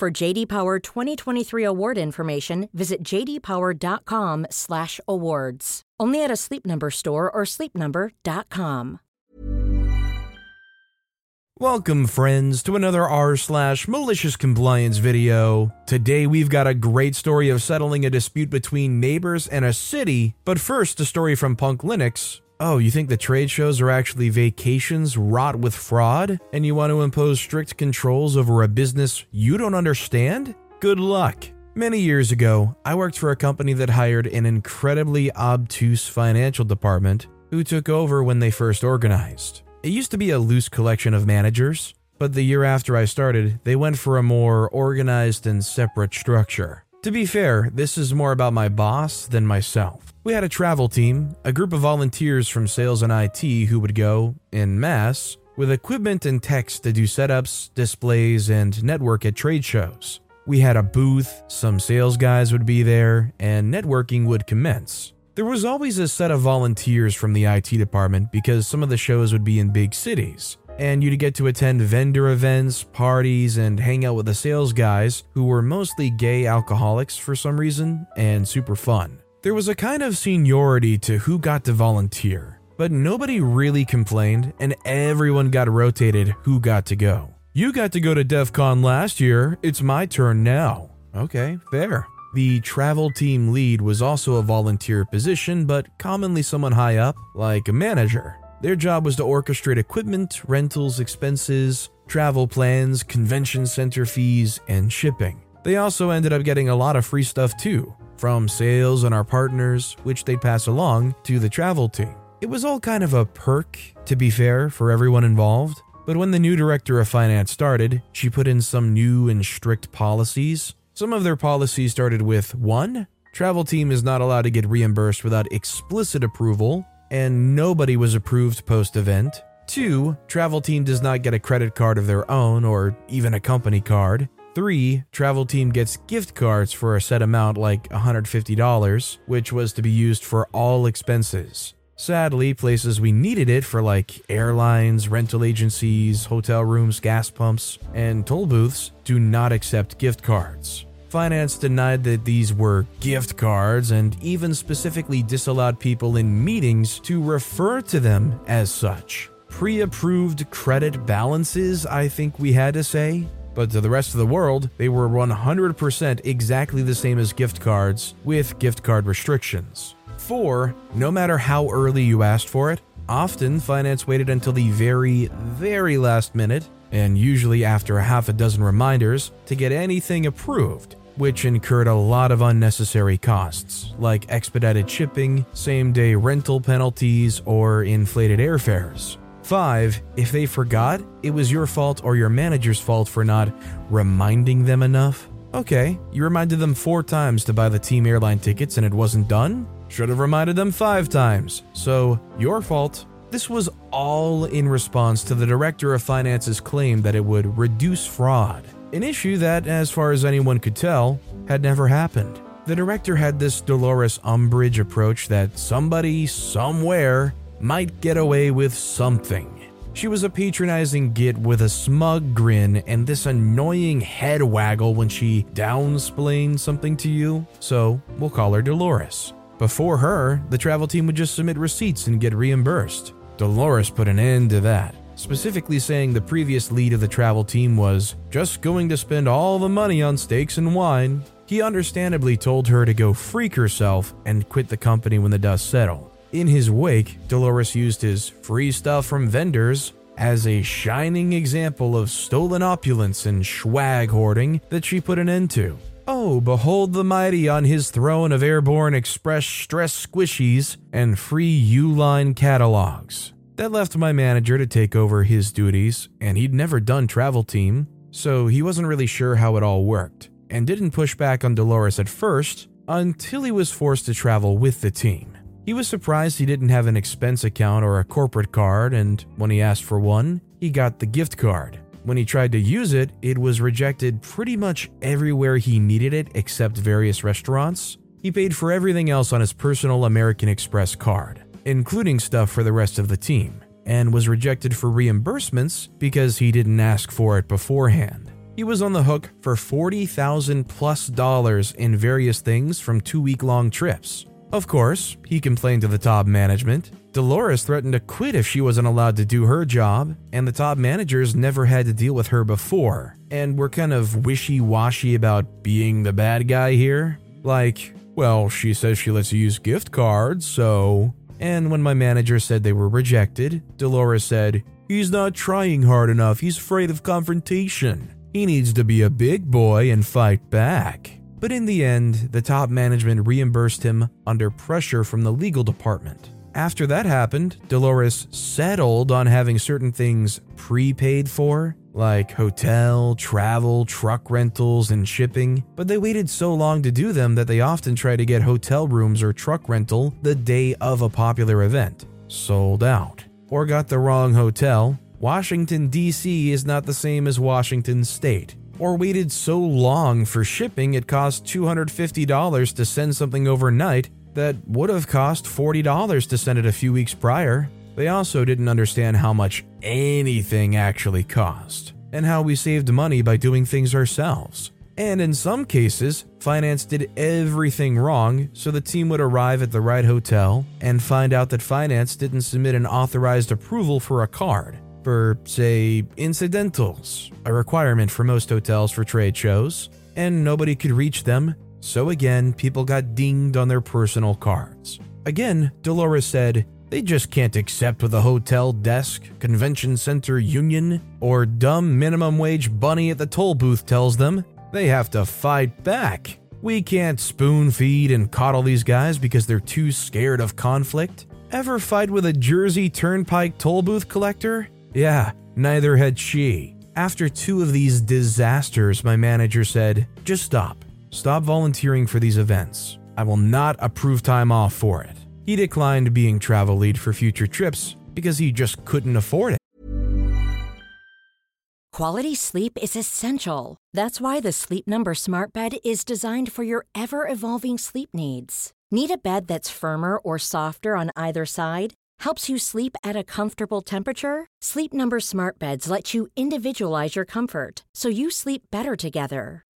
For JD Power 2023 award information, visit jdpower.com/awards. Only at a Sleep Number store or sleepnumber.com. Welcome, friends, to another r slash malicious compliance video. Today we've got a great story of settling a dispute between neighbors and a city. But first, a story from Punk Linux. Oh, you think the trade shows are actually vacations wrought with fraud, and you want to impose strict controls over a business you don't understand? Good luck. Many years ago, I worked for a company that hired an incredibly obtuse financial department who took over when they first organized. It used to be a loose collection of managers, but the year after I started, they went for a more organized and separate structure. To be fair, this is more about my boss than myself. We had a travel team, a group of volunteers from sales and IT who would go, in mass, with equipment and techs to do setups, displays, and network at trade shows. We had a booth, some sales guys would be there, and networking would commence. There was always a set of volunteers from the IT department because some of the shows would be in big cities, and you'd get to attend vendor events, parties, and hang out with the sales guys who were mostly gay alcoholics for some reason and super fun. There was a kind of seniority to who got to volunteer, but nobody really complained, and everyone got rotated who got to go. You got to go to DEF CON last year, it's my turn now. Okay, fair. The travel team lead was also a volunteer position, but commonly someone high up, like a manager. Their job was to orchestrate equipment, rentals, expenses, travel plans, convention center fees, and shipping. They also ended up getting a lot of free stuff too, from sales and our partners, which they'd pass along to the travel team. It was all kind of a perk, to be fair, for everyone involved. But when the new director of finance started, she put in some new and strict policies some of their policies started with 1. Travel team is not allowed to get reimbursed without explicit approval, and nobody was approved post event. 2. Travel team does not get a credit card of their own or even a company card. 3. Travel team gets gift cards for a set amount like $150, which was to be used for all expenses. Sadly, places we needed it for like airlines, rental agencies, hotel rooms, gas pumps, and toll booths do not accept gift cards. Finance denied that these were gift cards and even specifically disallowed people in meetings to refer to them as such. Pre approved credit balances, I think we had to say. But to the rest of the world, they were 100% exactly the same as gift cards, with gift card restrictions. Four, no matter how early you asked for it, often finance waited until the very, very last minute, and usually after a half a dozen reminders, to get anything approved, which incurred a lot of unnecessary costs, like expedited shipping, same day rental penalties, or inflated airfares. 5. If they forgot, it was your fault or your manager's fault for not reminding them enough. Okay, you reminded them four times to buy the team airline tickets and it wasn't done? Should have reminded them five times. So, your fault. This was all in response to the director of finance's claim that it would reduce fraud, an issue that, as far as anyone could tell, had never happened. The director had this Dolores Umbridge approach that somebody, somewhere, might get away with something. She was a patronizing git with a smug grin and this annoying head waggle when she downsplained something to you, so we'll call her Dolores. Before her, the travel team would just submit receipts and get reimbursed. Dolores put an end to that, specifically saying the previous lead of the travel team was just going to spend all the money on steaks and wine. He understandably told her to go freak herself and quit the company when the dust settled. In his wake, Dolores used his free stuff from vendors as a shining example of stolen opulence and swag hoarding that she put an end to. Oh, behold the mighty on his throne of airborne express stress squishies and free Uline catalogs. That left my manager to take over his duties, and he'd never done travel team. so he wasn't really sure how it all worked, and didn't push back on Dolores at first until he was forced to travel with the team. He was surprised he didn't have an expense account or a corporate card, and when he asked for one, he got the gift card. When he tried to use it, it was rejected pretty much everywhere he needed it except various restaurants. He paid for everything else on his personal American Express card, including stuff for the rest of the team, and was rejected for reimbursements because he didn't ask for it beforehand. He was on the hook for 40,000 plus dollars in various things from two week long trips. Of course, he complained to the top management. Dolores threatened to quit if she wasn't allowed to do her job, and the top managers never had to deal with her before, and were kind of wishy washy about being the bad guy here. Like, well, she says she lets you use gift cards, so. And when my manager said they were rejected, Dolores said, He's not trying hard enough, he's afraid of confrontation. He needs to be a big boy and fight back. But in the end, the top management reimbursed him under pressure from the legal department. After that happened, Dolores settled on having certain things prepaid for, like hotel, travel, truck rentals, and shipping, but they waited so long to do them that they often try to get hotel rooms or truck rental the day of a popular event. Sold out. Or got the wrong hotel. Washington, D.C. is not the same as Washington State or waited so long for shipping it cost $250 to send something overnight that would have cost $40 to send it a few weeks prior. They also didn't understand how much anything actually cost, and how we saved money by doing things ourselves. And in some cases, finance did everything wrong, so the team would arrive at the right hotel and find out that finance didn't submit an authorized approval for a card for, say, incidentals, a requirement for most hotels for trade shows, and nobody could reach them, so again, people got dinged on their personal cards. Again, Dolores said, they just can't accept what the hotel desk, convention center union, or dumb minimum wage bunny at the toll booth tells them. They have to fight back. We can't spoon feed and coddle these guys because they're too scared of conflict. Ever fight with a Jersey Turnpike toll booth collector? Yeah, neither had she. After two of these disasters, my manager said, Just stop. Stop volunteering for these events. I will not approve time off for it. He declined being travel lead for future trips because he just couldn't afford it. Quality sleep is essential. That's why the Sleep Number Smart Bed is designed for your ever evolving sleep needs. Need a bed that's firmer or softer on either side? Helps you sleep at a comfortable temperature? Sleep Number Smart Beds let you individualize your comfort so you sleep better together.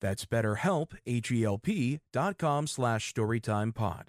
That's betterhelp, H-E-L-P dot com slash storytimepod.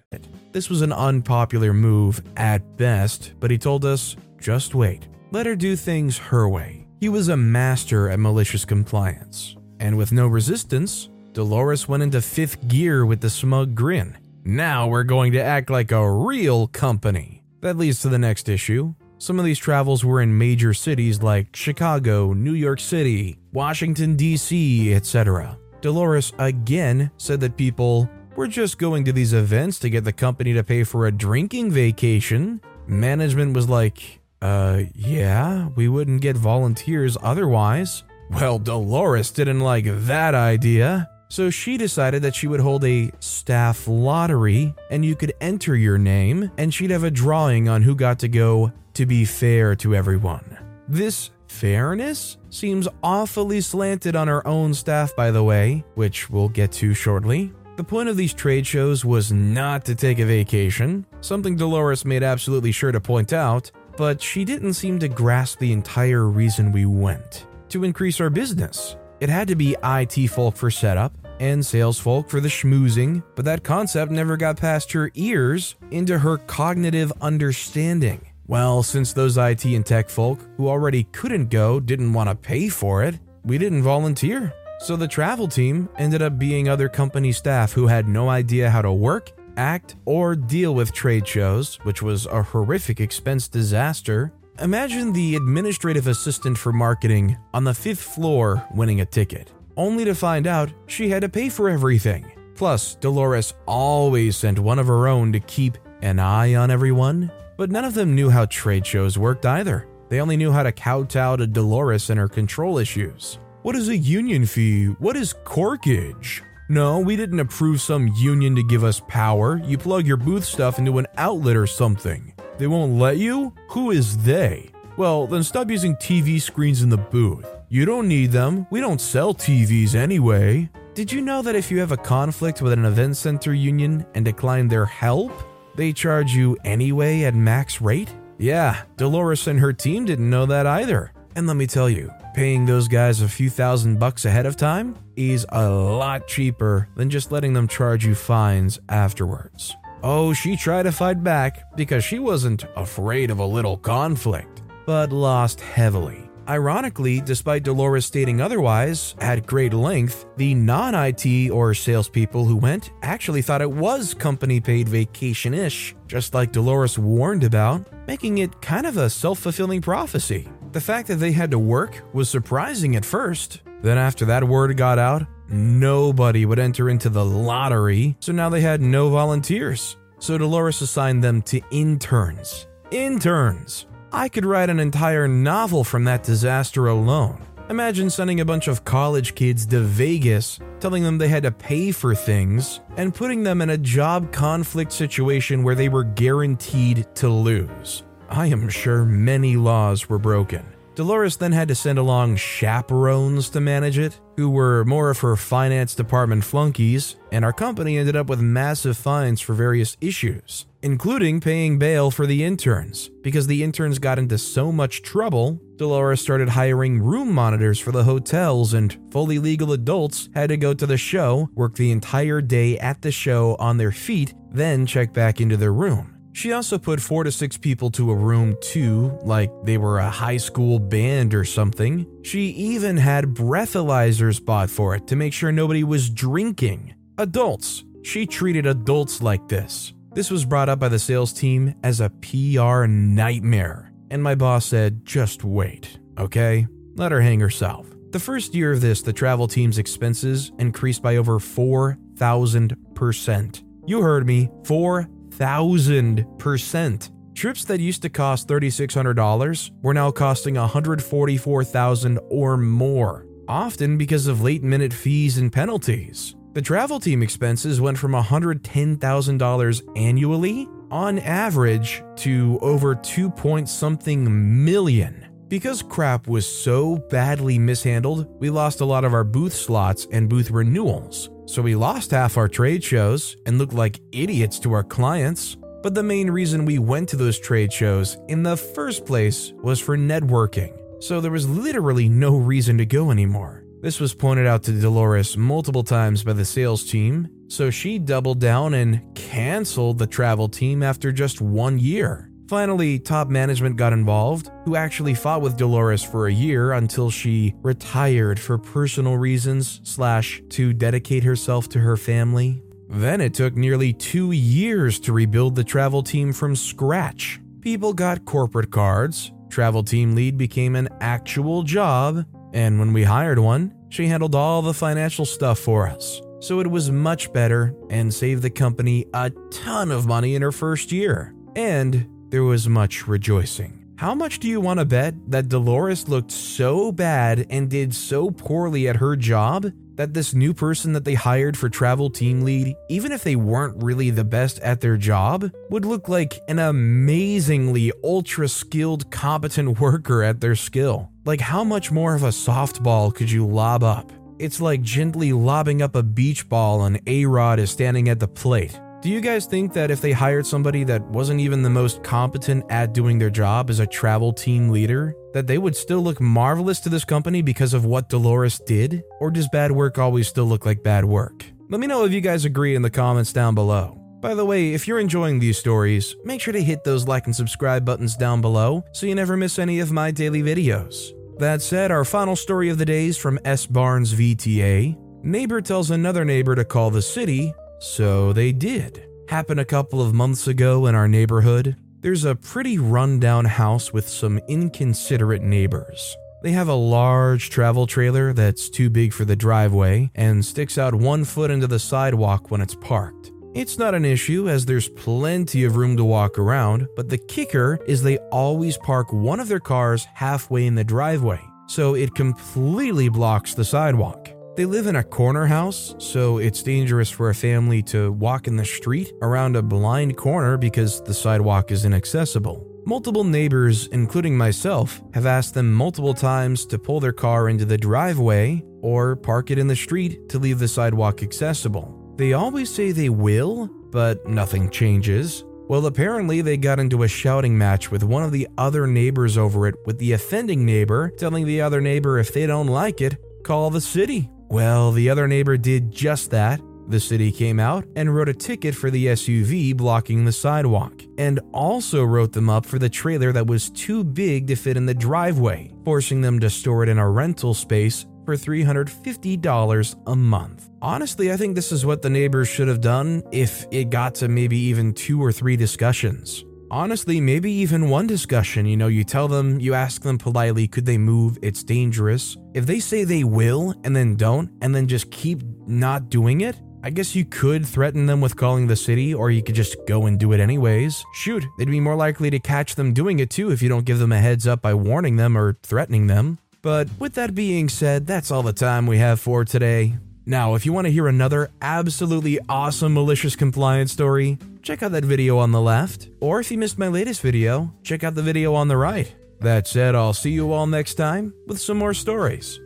This was an unpopular move at best, but he told us, just wait. Let her do things her way. He was a master at malicious compliance. And with no resistance, Dolores went into fifth gear with the smug grin. Now we're going to act like a real company. That leads to the next issue. Some of these travels were in major cities like Chicago, New York City, Washington, D.C., etc. Dolores again said that people were just going to these events to get the company to pay for a drinking vacation. Management was like, uh, yeah, we wouldn't get volunteers otherwise. Well, Dolores didn't like that idea. So she decided that she would hold a staff lottery and you could enter your name and she'd have a drawing on who got to go to be fair to everyone. This fairness seems awfully slanted on our own staff, by the way, which we'll get to shortly. The point of these trade shows was not to take a vacation, something Dolores made absolutely sure to point out, but she didn't seem to grasp the entire reason we went to increase our business. It had to be IT folk for setup and sales folk for the schmoozing, but that concept never got past her ears into her cognitive understanding. Well, since those IT and tech folk who already couldn't go didn't want to pay for it, we didn't volunteer. So the travel team ended up being other company staff who had no idea how to work, act, or deal with trade shows, which was a horrific expense disaster. Imagine the administrative assistant for marketing on the fifth floor winning a ticket, only to find out she had to pay for everything. Plus, Dolores always sent one of her own to keep an eye on everyone but none of them knew how trade shows worked either. They only knew how to kowtow to Dolores and her control issues. What is a union fee? What is corkage? No, we didn't approve some union to give us power. You plug your booth stuff into an outlet or something. They won't let you? Who is they? Well, then stop using TV screens in the booth. You don't need them. We don't sell TVs anyway. Did you know that if you have a conflict with an event center union and decline their help, they charge you anyway at max rate? Yeah, Dolores and her team didn't know that either. And let me tell you, paying those guys a few thousand bucks ahead of time is a lot cheaper than just letting them charge you fines afterwards. Oh, she tried to fight back because she wasn't afraid of a little conflict, but lost heavily. Ironically, despite Dolores stating otherwise at great length, the non IT or salespeople who went actually thought it was company paid vacation ish, just like Dolores warned about, making it kind of a self fulfilling prophecy. The fact that they had to work was surprising at first. Then, after that word got out, nobody would enter into the lottery, so now they had no volunteers. So Dolores assigned them to interns. Interns! I could write an entire novel from that disaster alone. Imagine sending a bunch of college kids to Vegas, telling them they had to pay for things, and putting them in a job conflict situation where they were guaranteed to lose. I am sure many laws were broken. Dolores then had to send along chaperones to manage it, who were more of her finance department flunkies, and our company ended up with massive fines for various issues, including paying bail for the interns. Because the interns got into so much trouble, Dolores started hiring room monitors for the hotels, and fully legal adults had to go to the show, work the entire day at the show on their feet, then check back into their room. She also put four to six people to a room too, like they were a high school band or something. She even had breathalyzers bought for it to make sure nobody was drinking. Adults. She treated adults like this. This was brought up by the sales team as a PR nightmare. And my boss said, just wait, okay? Let her hang herself. The first year of this, the travel team's expenses increased by over 4,000%. You heard me, 4,000 1000%. Trips that used to cost $3,600 were now costing 144,000 or more, often because of late minute fees and penalties. The travel team expenses went from $110,000 annually, on average, to over 2 point something million. Because crap was so badly mishandled, we lost a lot of our booth slots and booth renewals. So we lost half our trade shows and looked like idiots to our clients. But the main reason we went to those trade shows in the first place was for networking. So there was literally no reason to go anymore. This was pointed out to Dolores multiple times by the sales team, so she doubled down and canceled the travel team after just one year. Finally, top management got involved, who actually fought with Dolores for a year until she retired for personal reasons slash to dedicate herself to her family. Then it took nearly two years to rebuild the travel team from scratch. People got corporate cards, travel team lead became an actual job, and when we hired one, she handled all the financial stuff for us. So it was much better and saved the company a ton of money in her first year. And there was much rejoicing. How much do you want to bet that Dolores looked so bad and did so poorly at her job that this new person that they hired for travel team lead, even if they weren't really the best at their job, would look like an amazingly ultra skilled, competent worker at their skill? Like, how much more of a softball could you lob up? It's like gently lobbing up a beach ball and A Rod is standing at the plate. Do you guys think that if they hired somebody that wasn't even the most competent at doing their job as a travel team leader, that they would still look marvelous to this company because of what Dolores did? Or does bad work always still look like bad work? Let me know if you guys agree in the comments down below. By the way, if you're enjoying these stories, make sure to hit those like and subscribe buttons down below so you never miss any of my daily videos. That said, our final story of the day is from S. Barnes VTA. Neighbor tells another neighbor to call the city, so they did. Happened a couple of months ago in our neighborhood. There's a pretty rundown house with some inconsiderate neighbors. They have a large travel trailer that's too big for the driveway and sticks out one foot into the sidewalk when it's parked. It's not an issue as there's plenty of room to walk around, but the kicker is they always park one of their cars halfway in the driveway, so it completely blocks the sidewalk. They live in a corner house, so it's dangerous for a family to walk in the street around a blind corner because the sidewalk is inaccessible. Multiple neighbors, including myself, have asked them multiple times to pull their car into the driveway or park it in the street to leave the sidewalk accessible. They always say they will, but nothing changes. Well, apparently, they got into a shouting match with one of the other neighbors over it, with the offending neighbor telling the other neighbor if they don't like it, call the city. Well, the other neighbor did just that. The city came out and wrote a ticket for the SUV blocking the sidewalk, and also wrote them up for the trailer that was too big to fit in the driveway, forcing them to store it in a rental space for $350 a month. Honestly, I think this is what the neighbors should have done if it got to maybe even two or three discussions. Honestly, maybe even one discussion. You know, you tell them, you ask them politely, could they move? It's dangerous. If they say they will and then don't, and then just keep not doing it, I guess you could threaten them with calling the city, or you could just go and do it anyways. Shoot, they'd be more likely to catch them doing it too if you don't give them a heads up by warning them or threatening them. But with that being said, that's all the time we have for today. Now, if you want to hear another absolutely awesome malicious compliance story, check out that video on the left. Or if you missed my latest video, check out the video on the right. That said, I'll see you all next time with some more stories.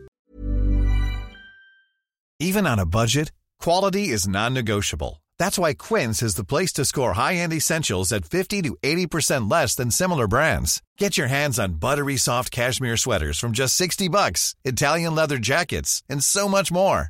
Even on a budget, quality is non negotiable. That's why Quince is the place to score high end essentials at 50 to 80% less than similar brands. Get your hands on buttery soft cashmere sweaters from just 60 bucks, Italian leather jackets, and so much more.